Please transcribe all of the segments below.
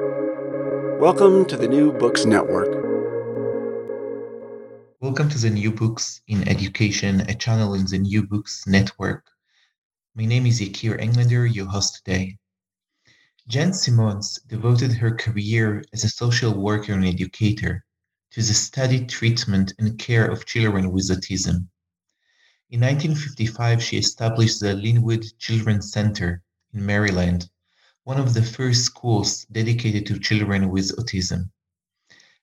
Welcome to the New Books Network. Welcome to the New Books in Education, a channel in the New Books Network. My name is Yakir Englander, your host today. Jeanne Simons devoted her career as a social worker and educator to the study, treatment, and care of children with autism. In 1955, she established the Linwood Children's Center in Maryland, one of the first schools dedicated to children with autism.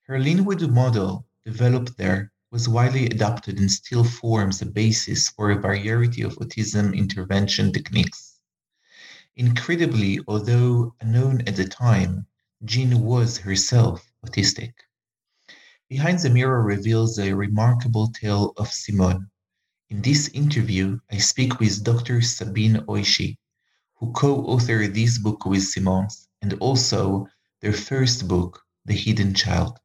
Her Linwood model, developed there, was widely adopted and still forms the basis for a variety of autism intervention techniques. Incredibly, although unknown at the time, Jeanne was herself autistic. Behind the Mirror reveals a remarkable tale of Simone. In this interview, I speak with Dr. Sabine Oishi, who co-authored this book with Simons and also their first book, The Hidden Child.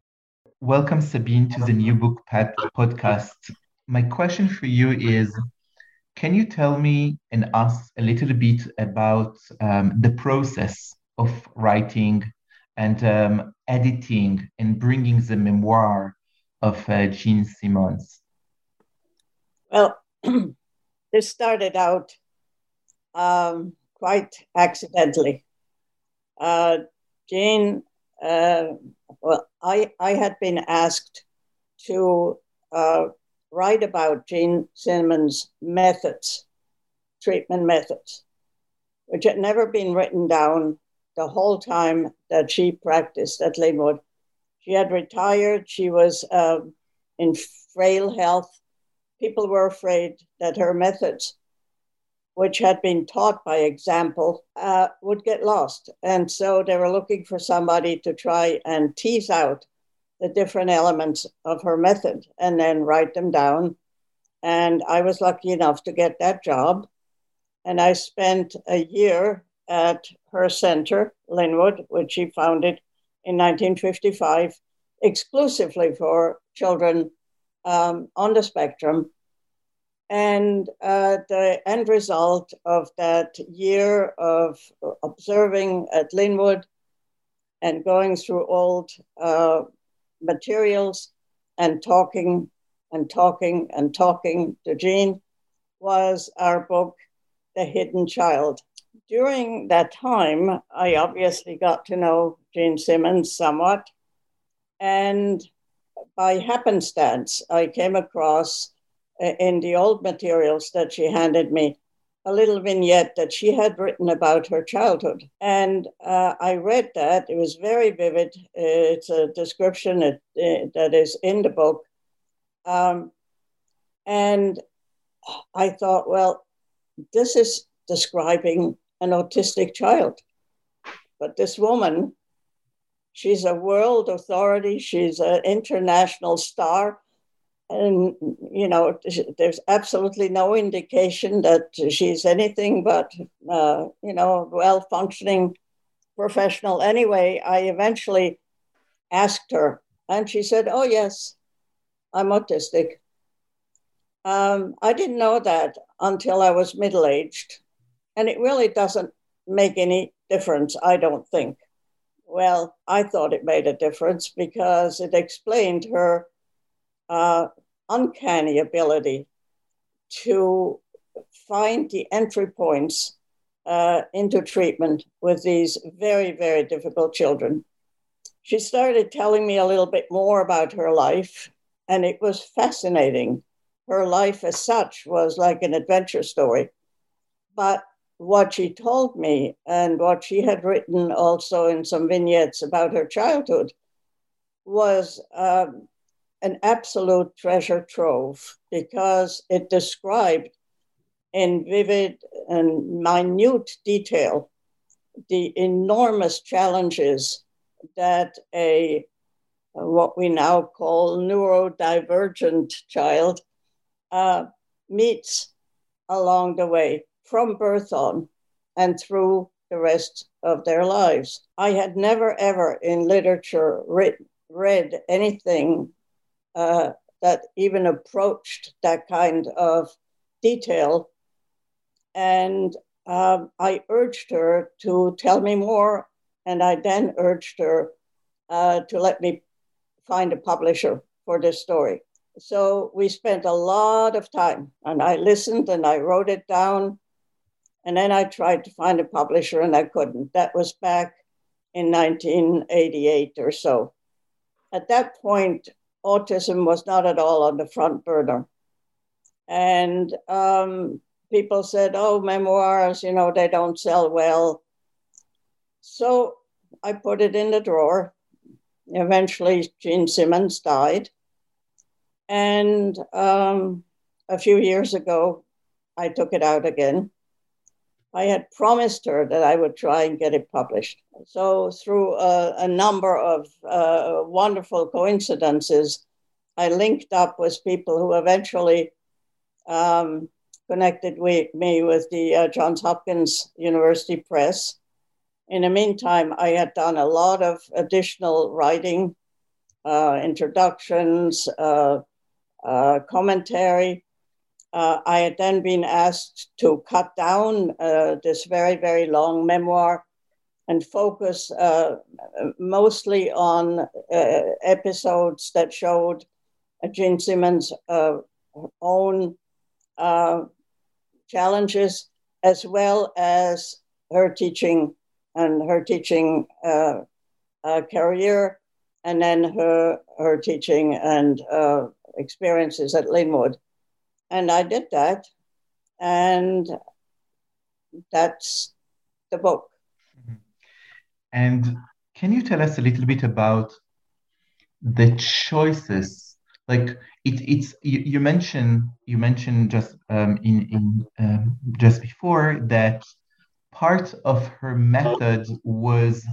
Welcome, Sabine, to the New Book podcast. My question for you is Can you tell me and us a little bit about um, the process of writing and um, editing and bringing the memoir of uh, Jeanne Simons? Well, this started out um, quite accidentally. Uh, Jane, uh, well, I, I had been asked to uh, write about Jane Simons' methods, treatment methods, which had never been written down the whole time that she practiced at Linwood. She had retired. She was uh, in frail health. People were afraid that her methods which had been taught by example, uh, would get lost. And so they were looking for somebody to try and tease out the different elements of her method and then write them down. And I was lucky enough to get that job. And I spent a year at her center, Linwood, which she founded in 1955, exclusively for children um, on the spectrum and uh, the end result of that year of observing at Linwood and going through old uh, materials and talking and talking and talking to Jeanne was our book, The Hidden Child. During that time, I obviously got to know Jeanne Simons somewhat. And by happenstance, I came across in the old materials that she handed me a little vignette that she had written about her childhood. And uh, I read that. It was very vivid. It's a description that, uh, that is in the book. Um, and I thought, well, this is describing an autistic child. But this woman, she's a world authority, she's an international star and you know there's absolutely no indication that she's anything but uh, you know well functioning professional. Anyway i eventually asked her and she said oh yes i'm autistic. Um, i didn't know that until i was middle-aged and it really doesn't make any difference i don't think. Well i thought it made a difference because it explained her uh, uncanny ability to find the entry points uh, into treatment with these very, very difficult children. She started telling me a little bit more about her life, and it was fascinating. Her life, as such, was like an adventure story. But what she told me and what she had written also in some vignettes about her childhood was um, an absolute treasure trove because it described in vivid and minute detail the enormous challenges that a what we now call neurodivergent child uh, meets along the way from birth on and through the rest of their lives. I had never ever in literature read anything uh, that even approached that kind of detail. And um, I urged her to tell me more And I then urged her uh, to let me find a publisher for this story. So we spent a lot of time, and I listened and I wrote it down. And then I tried to find a publisher and I couldn't. That was back in 1988 or so. At that point, autism was not at all on the front burner. And um, people said, oh, memoirs, you know, they don't sell well. So I put it in the drawer. Eventually, Jeanne Simons died. And um, a few years ago, I took it out again. I had promised her that I would try and get it published. So, through a, a number of uh, wonderful coincidences, I linked up with people who eventually um, connected with me with the uh, Johns Hopkins University Press. In the meantime, I had done a lot of additional writing, uh, introductions, uh, uh commentary. Uh, I had then been asked to cut down uh, this very, very long memoir and focus mostly on episodes that showed Jeanne Simons' own uh, challenges as well as her teaching and her teaching uh, uh, career and then her her teaching and uh, experiences at Linwood. And I did that, and that's the book. Mm-hmm. And can you tell us a little bit about the choices? Like it, it's you, you, mentioned you mentioned just um, in in um, just before that part of her method was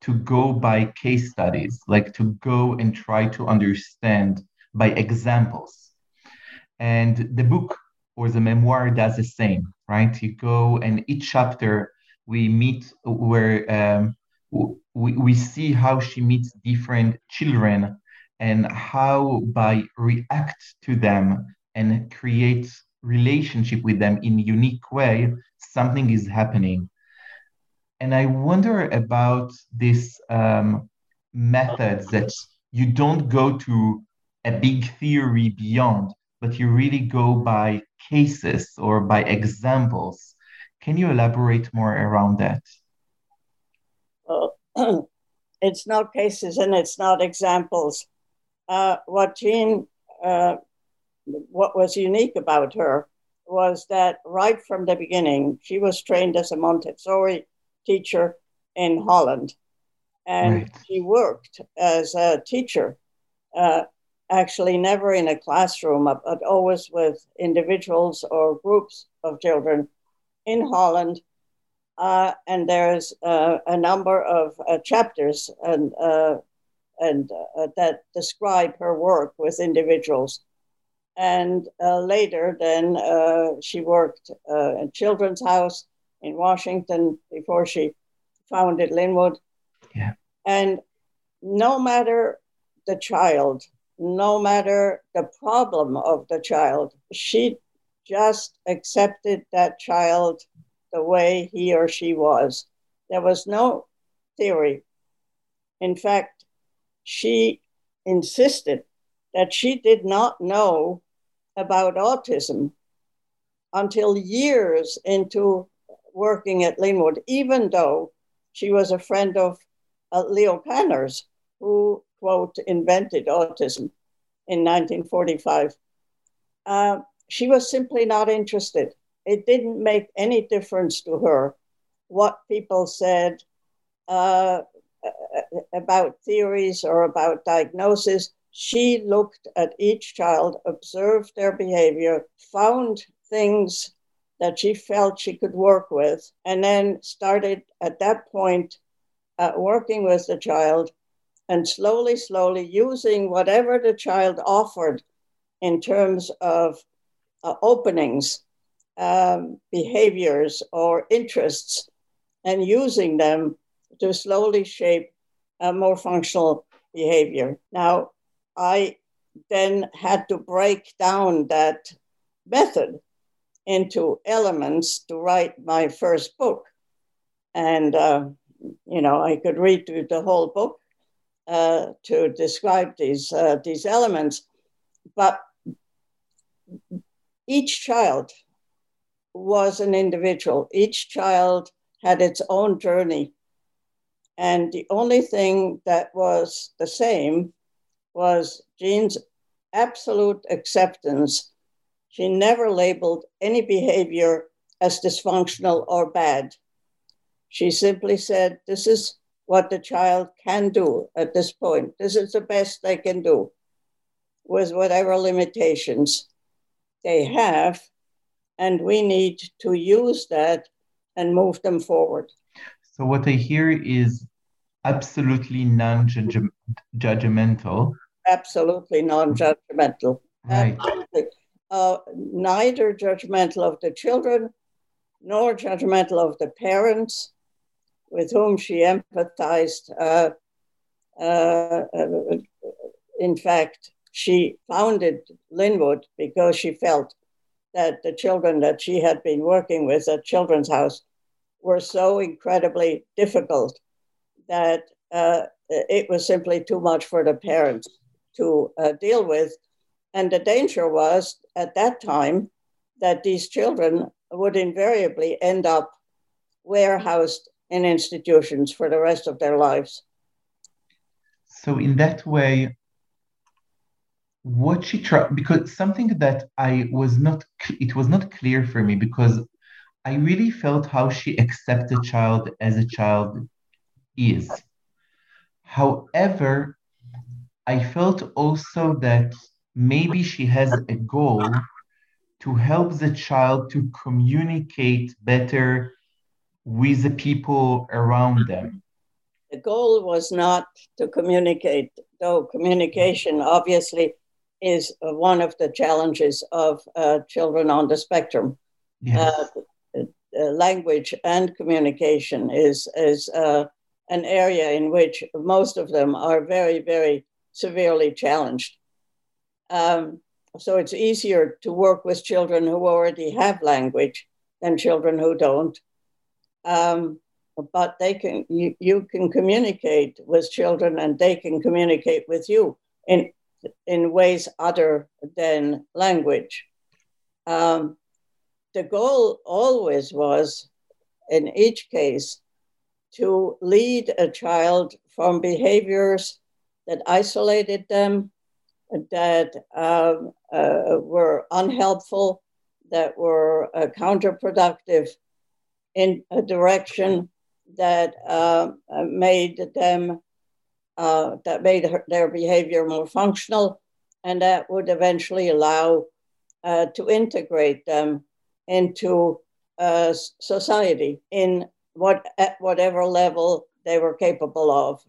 to go by case studies, like to go and try to understand by examples. And the book or the memoir does the same, right? You go and each chapter we meet where um, we, we see how she meets different children and how by react to them and create relationship with them in unique way something is happening and i wonder about this um, methods that you don't go to a big theory beyond but you really go by cases or by examples can you elaborate more around that well, it's not cases and it's not examples uh, what Jeanne, uh, what was unique about her was that right from the beginning, she was trained as a Montessori teacher in Holland. And right. she worked as a teacher, uh, actually never in a classroom, but always with individuals or groups of children in Holland. Uh, and there's uh, a number of uh, chapters and uh, and uh, that describe her work with individuals. And uh, later, then uh, she worked uh, at Children's House in Washington before she founded Linwood. Yeah. And no matter the child, no matter the problem of the child, she just accepted that child the way he or she was. There was no theory. In fact, she insisted that she did not know about autism until years into working at Linwood, even though she was a friend of uh, Leo Kanner's, who, quote, invented autism in 1945. Uh, she was simply not interested. It didn't make any difference to her what people said. Uh, about theories or about diagnosis. She looked at each child, observed their behavior, found things that she felt she could work with, and then started at that point uh, working with the child and slowly, slowly using whatever the child offered in terms of uh, openings, um, behaviors, or interests, and using them to slowly shape a more functional behavior. Now, I then had to break down that method into elements to write my first book. And uh, you know, I could read through the whole book uh, to describe these uh, these elements, but each child was an individual. Each child had its own journey, and the only thing that was the same was Jeanne's absolute acceptance. She never labeled any behavior as dysfunctional or bad. She simply said, This is what the child can do at this point. This is the best they can do with whatever limitations they have. And we need to use that and move them forward. So, what I hear is absolutely non judgmental. Absolutely non judgmental. Right. Uh, neither judgmental of the children nor judgmental of the parents with whom she empathized. Uh, uh, uh, in fact, she founded Linwood because she felt that the children that she had been working with at Children's House were so incredibly difficult that uh, it was simply too much for the parents to uh, deal with. And the danger was at that time that these children would invariably end up warehoused in institutions for the rest of their lives. So, in that way, what she tried, because something that I was not, it was not clear for me because I really felt how she accepts a child as a child is. However, I felt also that maybe she has a goal to help the child to communicate better with the people around them? The goal was not to communicate, though communication obviously is one of the challenges of uh, children on the spectrum. Yes. Uh, uh, language and communication is, is uh, an area in which most of them are very, very severely challenged. Um, so it's easier to work with children who already have language than children who don't. Um, but they can you, you can communicate with children and they can communicate with you in in ways other than language. Um, the goal always was, in each case, to lead a child from behaviors that isolated them, that um, uh, were unhelpful, that were uh, counterproductive in a direction that uh, made them uh, that made her, their behavior more functional, and that would eventually allow uh, to integrate them into uh, society in what at whatever level they were capable of,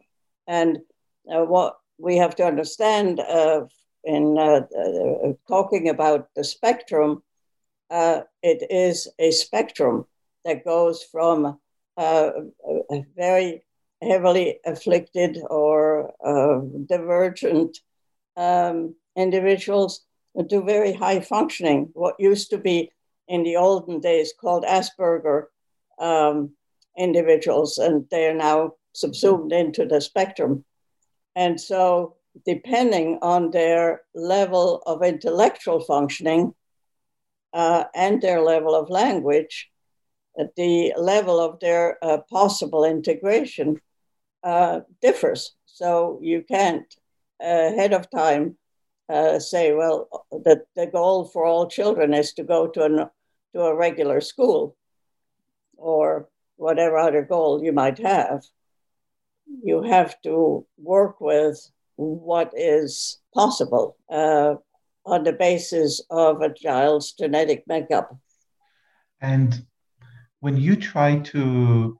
and uh, what we have to understand uh, in talking about the spectrum, it is a spectrum that goes from uh, very heavily afflicted or uh, divergent um, individuals to very high functioning, what used to be in the olden days called Asperger um, individuals, and they are now subsumed into the spectrum. And so, depending on their level of intellectual functioning uh, and their level of language, the level of their uh, possible integration uh, differs. So you can't ahead of time uh, say, well, the, the goal for all children is to go to, an, to a regular school or whatever other goal you might have. You have to work with what is possible uh, on the basis of a child's genetic makeup. And when you try to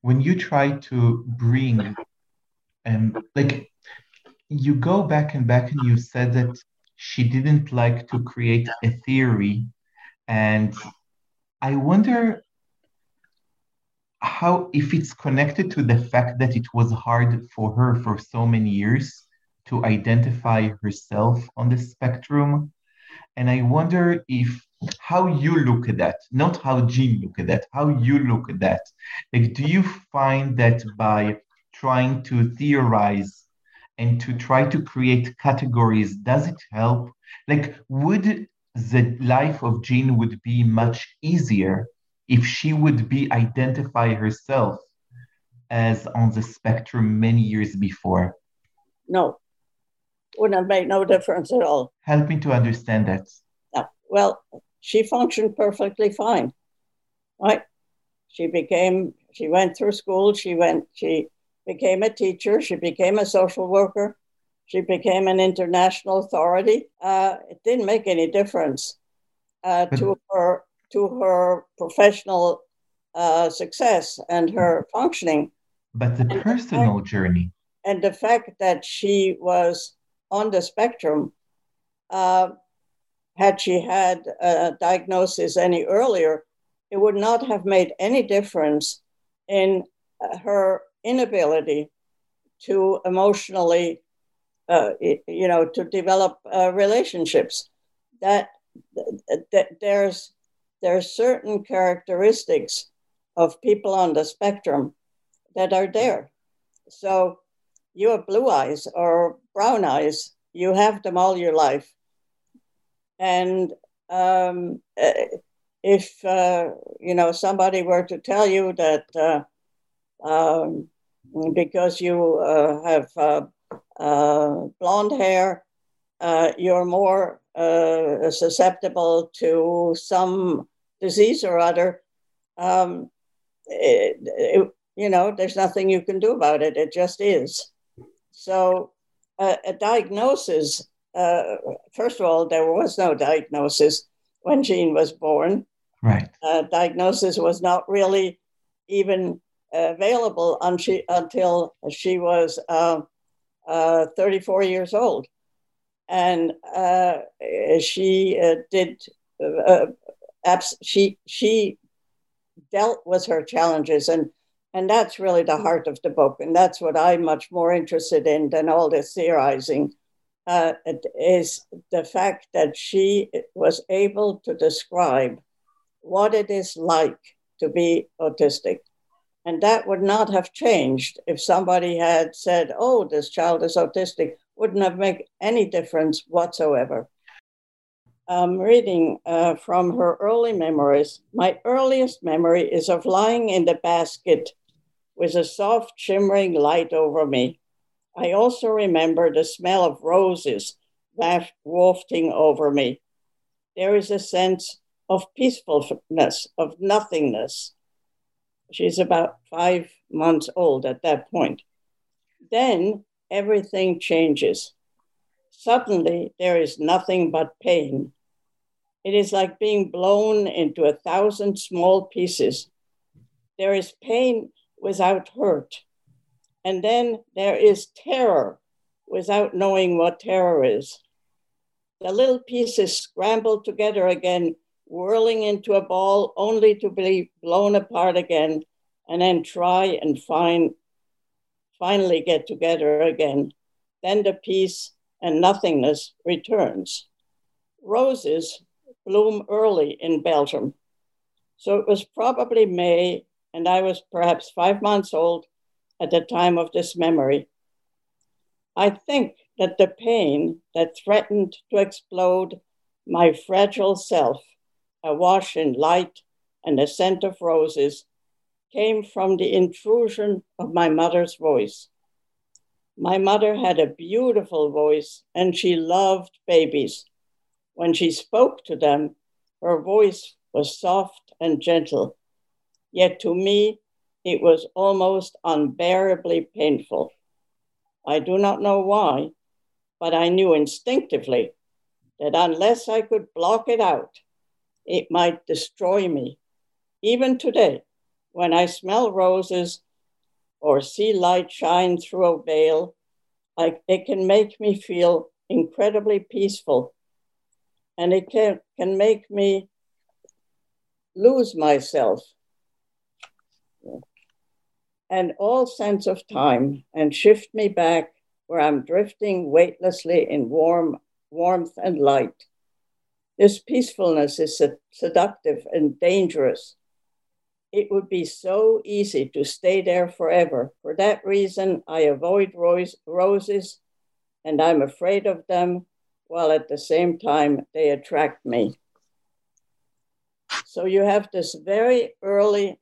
when you try to bring and um, like you go back and back and you said that she didn't like to create a theory. And i wonder how if it's connected to the fact that it was hard for her for so many years to identify herself on the spectrum And I wonder if how you look at that, not how Jeanne look at that, how you look at that. Like, do you find that by trying to theorize and to try to create categories, does it help? Like, would the life of Jeanne would be much easier if she would be identify herself as on the spectrum many years before? No, wouldn't have made no difference at all. Help me to understand that. Yeah. Well, she functioned perfectly fine, right? She became, she went through school, she went, she became a teacher, she became a social worker, she became an international authority. Uh, it didn't make any difference uh, to her to her professional uh, success and her functioning. But the and personal the fact, journey. And the fact that she was on the spectrum, uh, had she had a diagnosis any earlier, it would not have made any difference in her inability to emotionally, uh, you know, to develop uh, relationships. That, that there's there are certain characteristics of people on the spectrum that are there. So you have blue eyes or brown eyes, you have them all your life. And um, eh, if uh, you know somebody were to tell you that uh, um, because you uh, have uh, uh, blonde hair, you're more susceptible to some disease or other, um, it, it, you know, there's nothing you can do about it. It just is. So, uh, a diagnosis, uh, first of all, there was no diagnosis when Jeanne was born. Right. Uh, diagnosis was not really even available she, until she was uh, uh, 34 years old. And uh, she did abs- she she dealt with her challenges and and that's really the heart of the book and that's what i'm much more interested in than all this theorizing uh, is the fact that she was able to describe what it is like to be autistic. And that would not have changed if somebody had said oh this child is autistic wouldn't have made any difference whatsoever. Um, reading uh, from her early memories. My earliest memory is of lying in the basket with a soft, shimmering light over me. I also remember the smell of roses wafting over me. There is a sense of peacefulness, of nothingness. She's about five months old at that point. Then everything changes. Suddenly, there is nothing but pain. It is like being blown into a thousand small pieces. There is pain without hurt. And then there is terror without knowing what terror is. The little pieces scramble together again, whirling into a ball only to be blown apart again, and then try and find, finally get together again. Then the peace and nothingness returns. Roses bloom early in Belgium. So it was probably May, and I was perhaps five months old at the time of this memory. I think that the pain that threatened to explode my fragile self, awash in light and the scent of roses, came from the intrusion of my mother's voice. My mother had a beautiful voice and she loved babies. When she spoke to them, her voice was soft and gentle. Yet to me, it was almost unbearably painful. I do not know why, but I knew instinctively that unless I could block it out, it might destroy me. Even today, when I smell roses or see light shine through a veil, I, it can make me feel incredibly peaceful. And it can, can make me lose myself and all sense of time and shift me back where I'm drifting weightlessly in warm warmth and light. This peacefulness is seductive and dangerous. It would be so easy to stay there forever. For that reason, I avoid roses and I'm afraid of them, while at the same time, they attract me. So you have this very early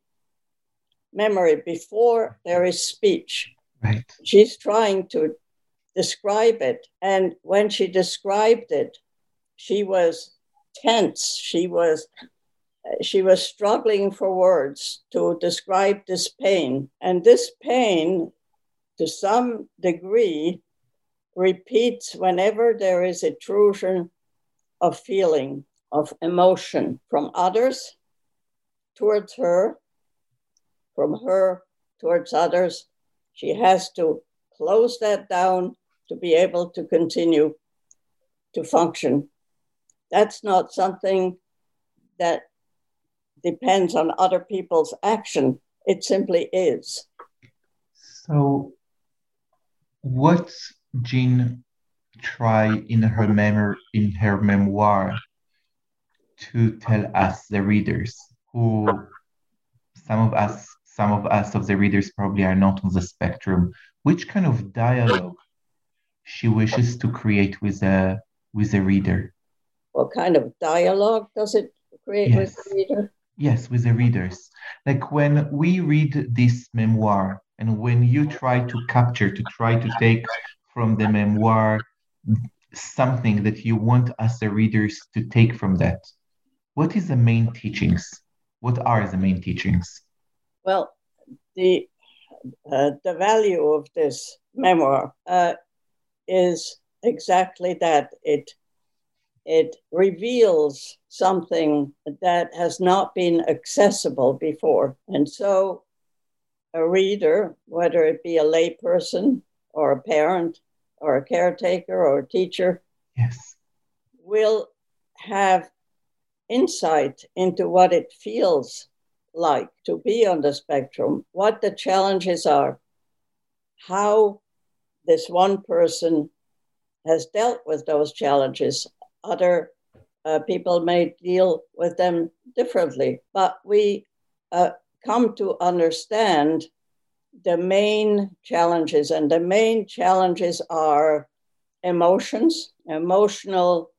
memory before there is speech. Right. She's trying to describe it. And when she described it, she was tense. She was she was struggling for words to describe this pain. And this pain, to some degree, repeats whenever there is intrusion of feeling, of emotion from others towards her, from her towards others. She has to close that down to be able to continue to function. That's not something that depends on other people's action. It simply is. So, what Jeanne try in her memoir in her memoir to tell us the readers who some of us some of us of the readers probably are not on the spectrum which kind of dialogue she wishes to create with a with a reader. What kind of dialogue does it create yes. with the reader? Yes with the readers. Like when we read this memoir and when you try to capture to try to take from the memoir something that you want us the readers to take from that what is the main teachings? What are the main teachings well the uh, the value of this memoir uh, is exactly that it it reveals something that has not been accessible before. And so a reader, whether it be a layperson or a parent or a caretaker or a teacher, yes. will have insight into what it feels like to be on the spectrum, what the challenges are, how this one person has dealt with those challenges, other uh, people may deal with them differently. But we uh, come to understand the main challenges, and the main challenges are emotions, emotional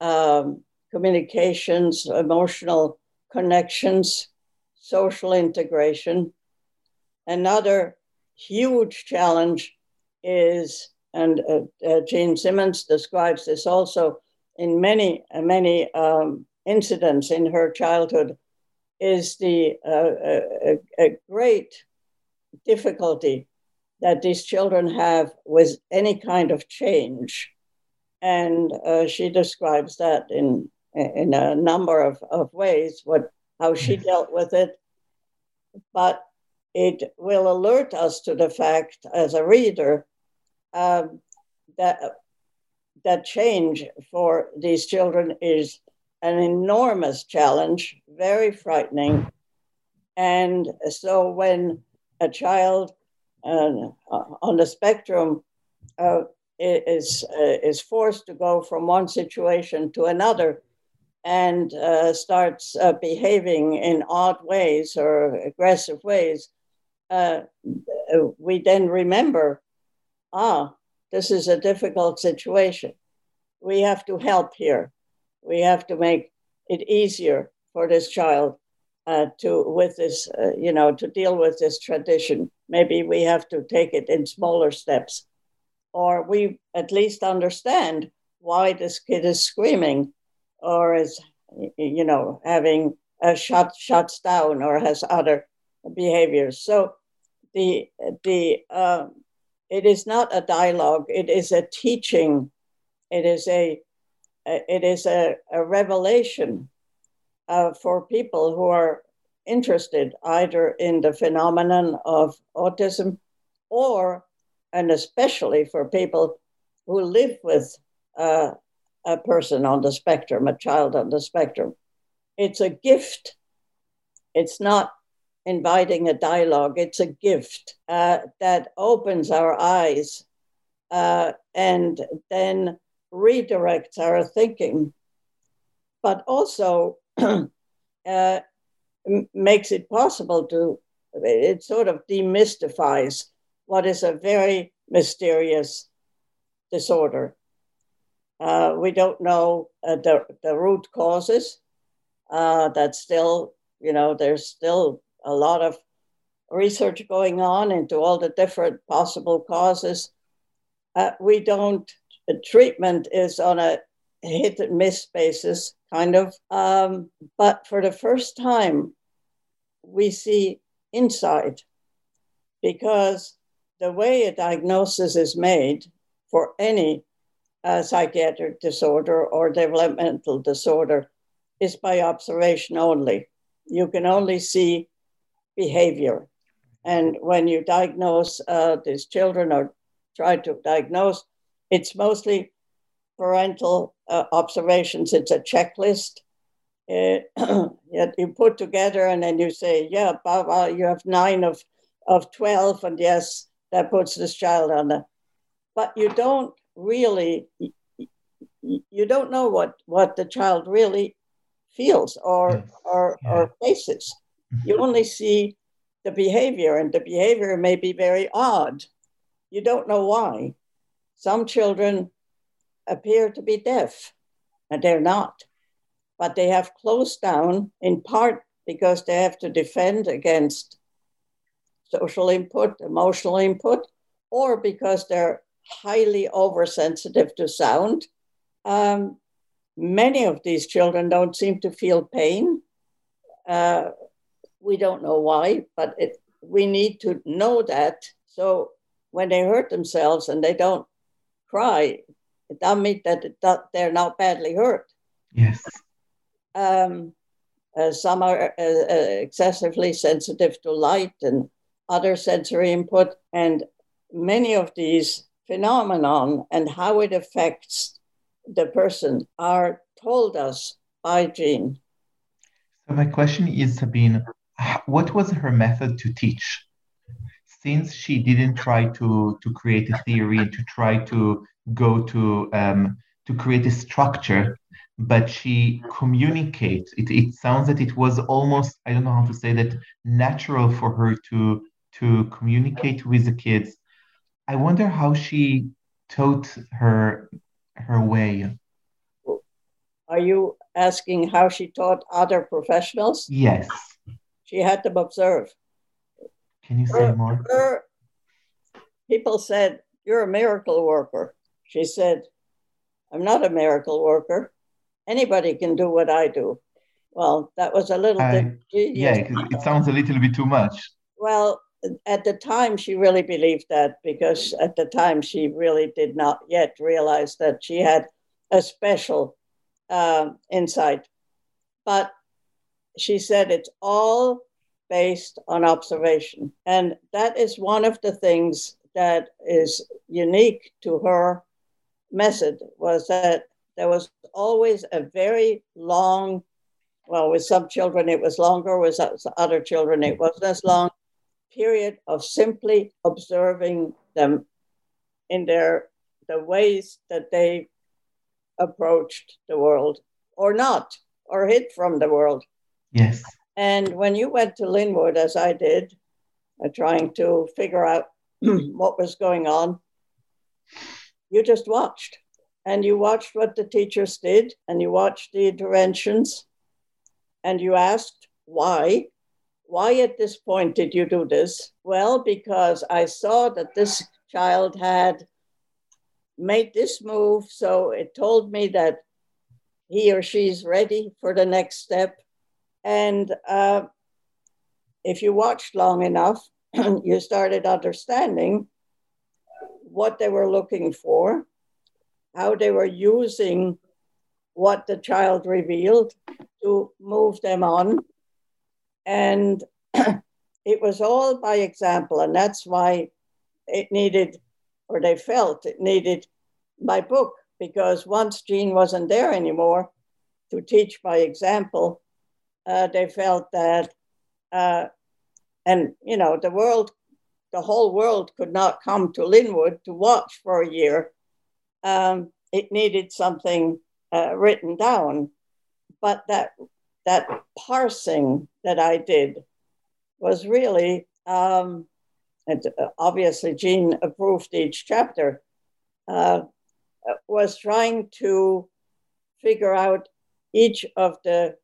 um, communications, emotional connections, social integration. Another huge challenge is, and uh, uh, Jeanne Simons describes this also, in many, many um, incidents in her childhood is the uh, a, a, great difficulty that these children have with any kind of change. And uh, she describes that in, in a number of, of ways, what, how she dealt with it. But it will alert us to the fact as a reader um, that that change for these children is an enormous challenge, very frightening. And so when a child uh, on the spectrum uh, is, uh, is forced to go from one situation to another and uh, starts uh, behaving in odd ways or aggressive ways, uh, we then remember, ah, this is a difficult situation. We have to help here. We have to make it easier for this child uh, to with this, uh, you know, to deal with this tradition. Maybe we have to take it in smaller steps, or we at least understand why this kid is screaming, or is, you know, having a shut shuts down, or has other behaviors. So the the uh, it is not a dialogue, it is a teaching, it is a, it is a, a revelation uh, for people who are interested either in the phenomenon of autism or, and especially for people who live with uh, a person on the spectrum, a child on the spectrum. It's a gift. It's not inviting a dialogue. It's a gift uh, that opens our eyes uh, and then redirects our thinking but also uh, makes it possible to, it sort of demystifies what is a very mysterious disorder. Uh, we don't know uh, the, the root causes. Uh, that's still, you know, there's still a lot of research going on into all the different possible causes. Uh, we don't, treatment is on a hit and miss basis, kind of. Um, but for the first time, we see inside because the way a diagnosis is made for any psychiatric disorder or developmental disorder is by observation only. You can only see behavior. And when you diagnose uh, these children or try to diagnose, it's mostly parental uh, observations. It's a checklist uh, you put together and then you say, yeah, Baba, you have nine of, of 12, and yes, that puts this child on the. But you don't really, you don't know what, what the child really feels or, or, yeah. or faces. You mm-hmm. only see the behavior, and the behavior may be very odd. You don't know why. Some children appear to be deaf, and they're not but they have closed down in part because they have to defend against social input, emotional input, or because they're highly oversensitive to sound. Um, many of these children don't seem to feel pain. Uh, we don't know why, but it, we need to know that. So when they hurt themselves and they don't cry, it doesn't mean that, it, that they're not badly hurt. Yes. Um, uh, some are uh, uh, excessively sensitive to light and other sensory input, and many of these phenomenon and how it affects the person are told us by Jeanne. So my question is, Sabine, what was her method to teach? Since she didn't try to to create a theory and to try to go to um, to create a structure but she communicates. It, it sounds that it was almost, I don't know how to say that, natural for her to to communicate with the kids. I wonder how she taught her her way. Are you asking how she taught other professionals? Yes. She had them observe. Can you say her, more? Her, people said, You're a miracle worker. She said, I'm not a miracle worker anybody can do what I do. Well, that was a little bit. Yeah, it sounds a little bit too much. Well, at the time, she really believed that because at the time, she really did not yet realize that she had a special uh, insight. But she said it's all based on observation. And that is one of the things that is unique to her method was that there was always a very long, well, with some children it was longer, with other children it wasn't as long, period of simply observing them in their the ways that they approached the world or not or hid from the world. Yes. And when you went to Linwood, as I did, uh, trying to figure out what was going on, you just watched and you watched what the teachers did and you watched the interventions and you asked why why at this point did you do this well because i saw that this child had made this move so it told me that he or she's ready for the next step and uh, if you watched long enough you started understanding what they were looking for how they were using what the child revealed to move them on. And it was all by example. And that's why it needed, or they felt it needed my book, because once Jeanne wasn't there anymore to teach by example, uh, they felt that, uh, and you know, the world, the whole world could not come to Linwood to watch for a year um, it needed something uh, written down. but that that parsing that I did was really um, and obviously Jeanne approved each chapter uh, was trying to figure out each of the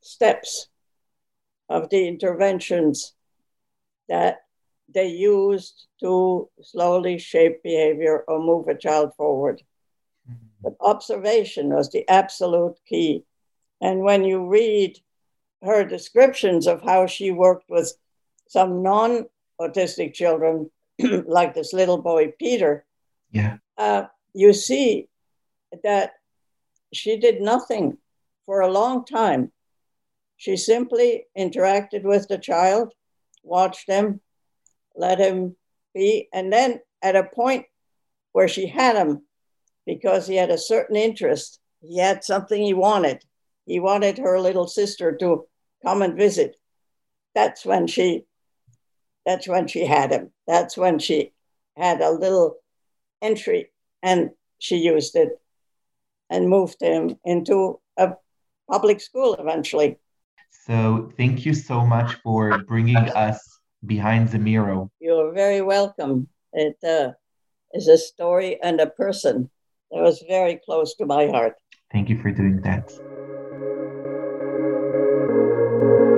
steps of the interventions that they used to slowly shape behavior or move a child forward. Mm-hmm. But observation was the absolute key. And when you read her descriptions of how she worked with some non autistic children, like this little boy, Peter, yeah. Uh, you see that she did nothing for a long time. She simply interacted with the child, watched him, let him be, and then at a point where she had him because he had a certain interest, he had something he wanted. He wanted her little sister to come and visit. That's when she that's when she had him. That's when she had a little entry and she used it and moved him into a public school eventually. So thank you so much for bringing us behind the mirror. You're very welcome. It uh, is a story and a person that was very close to my heart. Thank you for doing that thank you.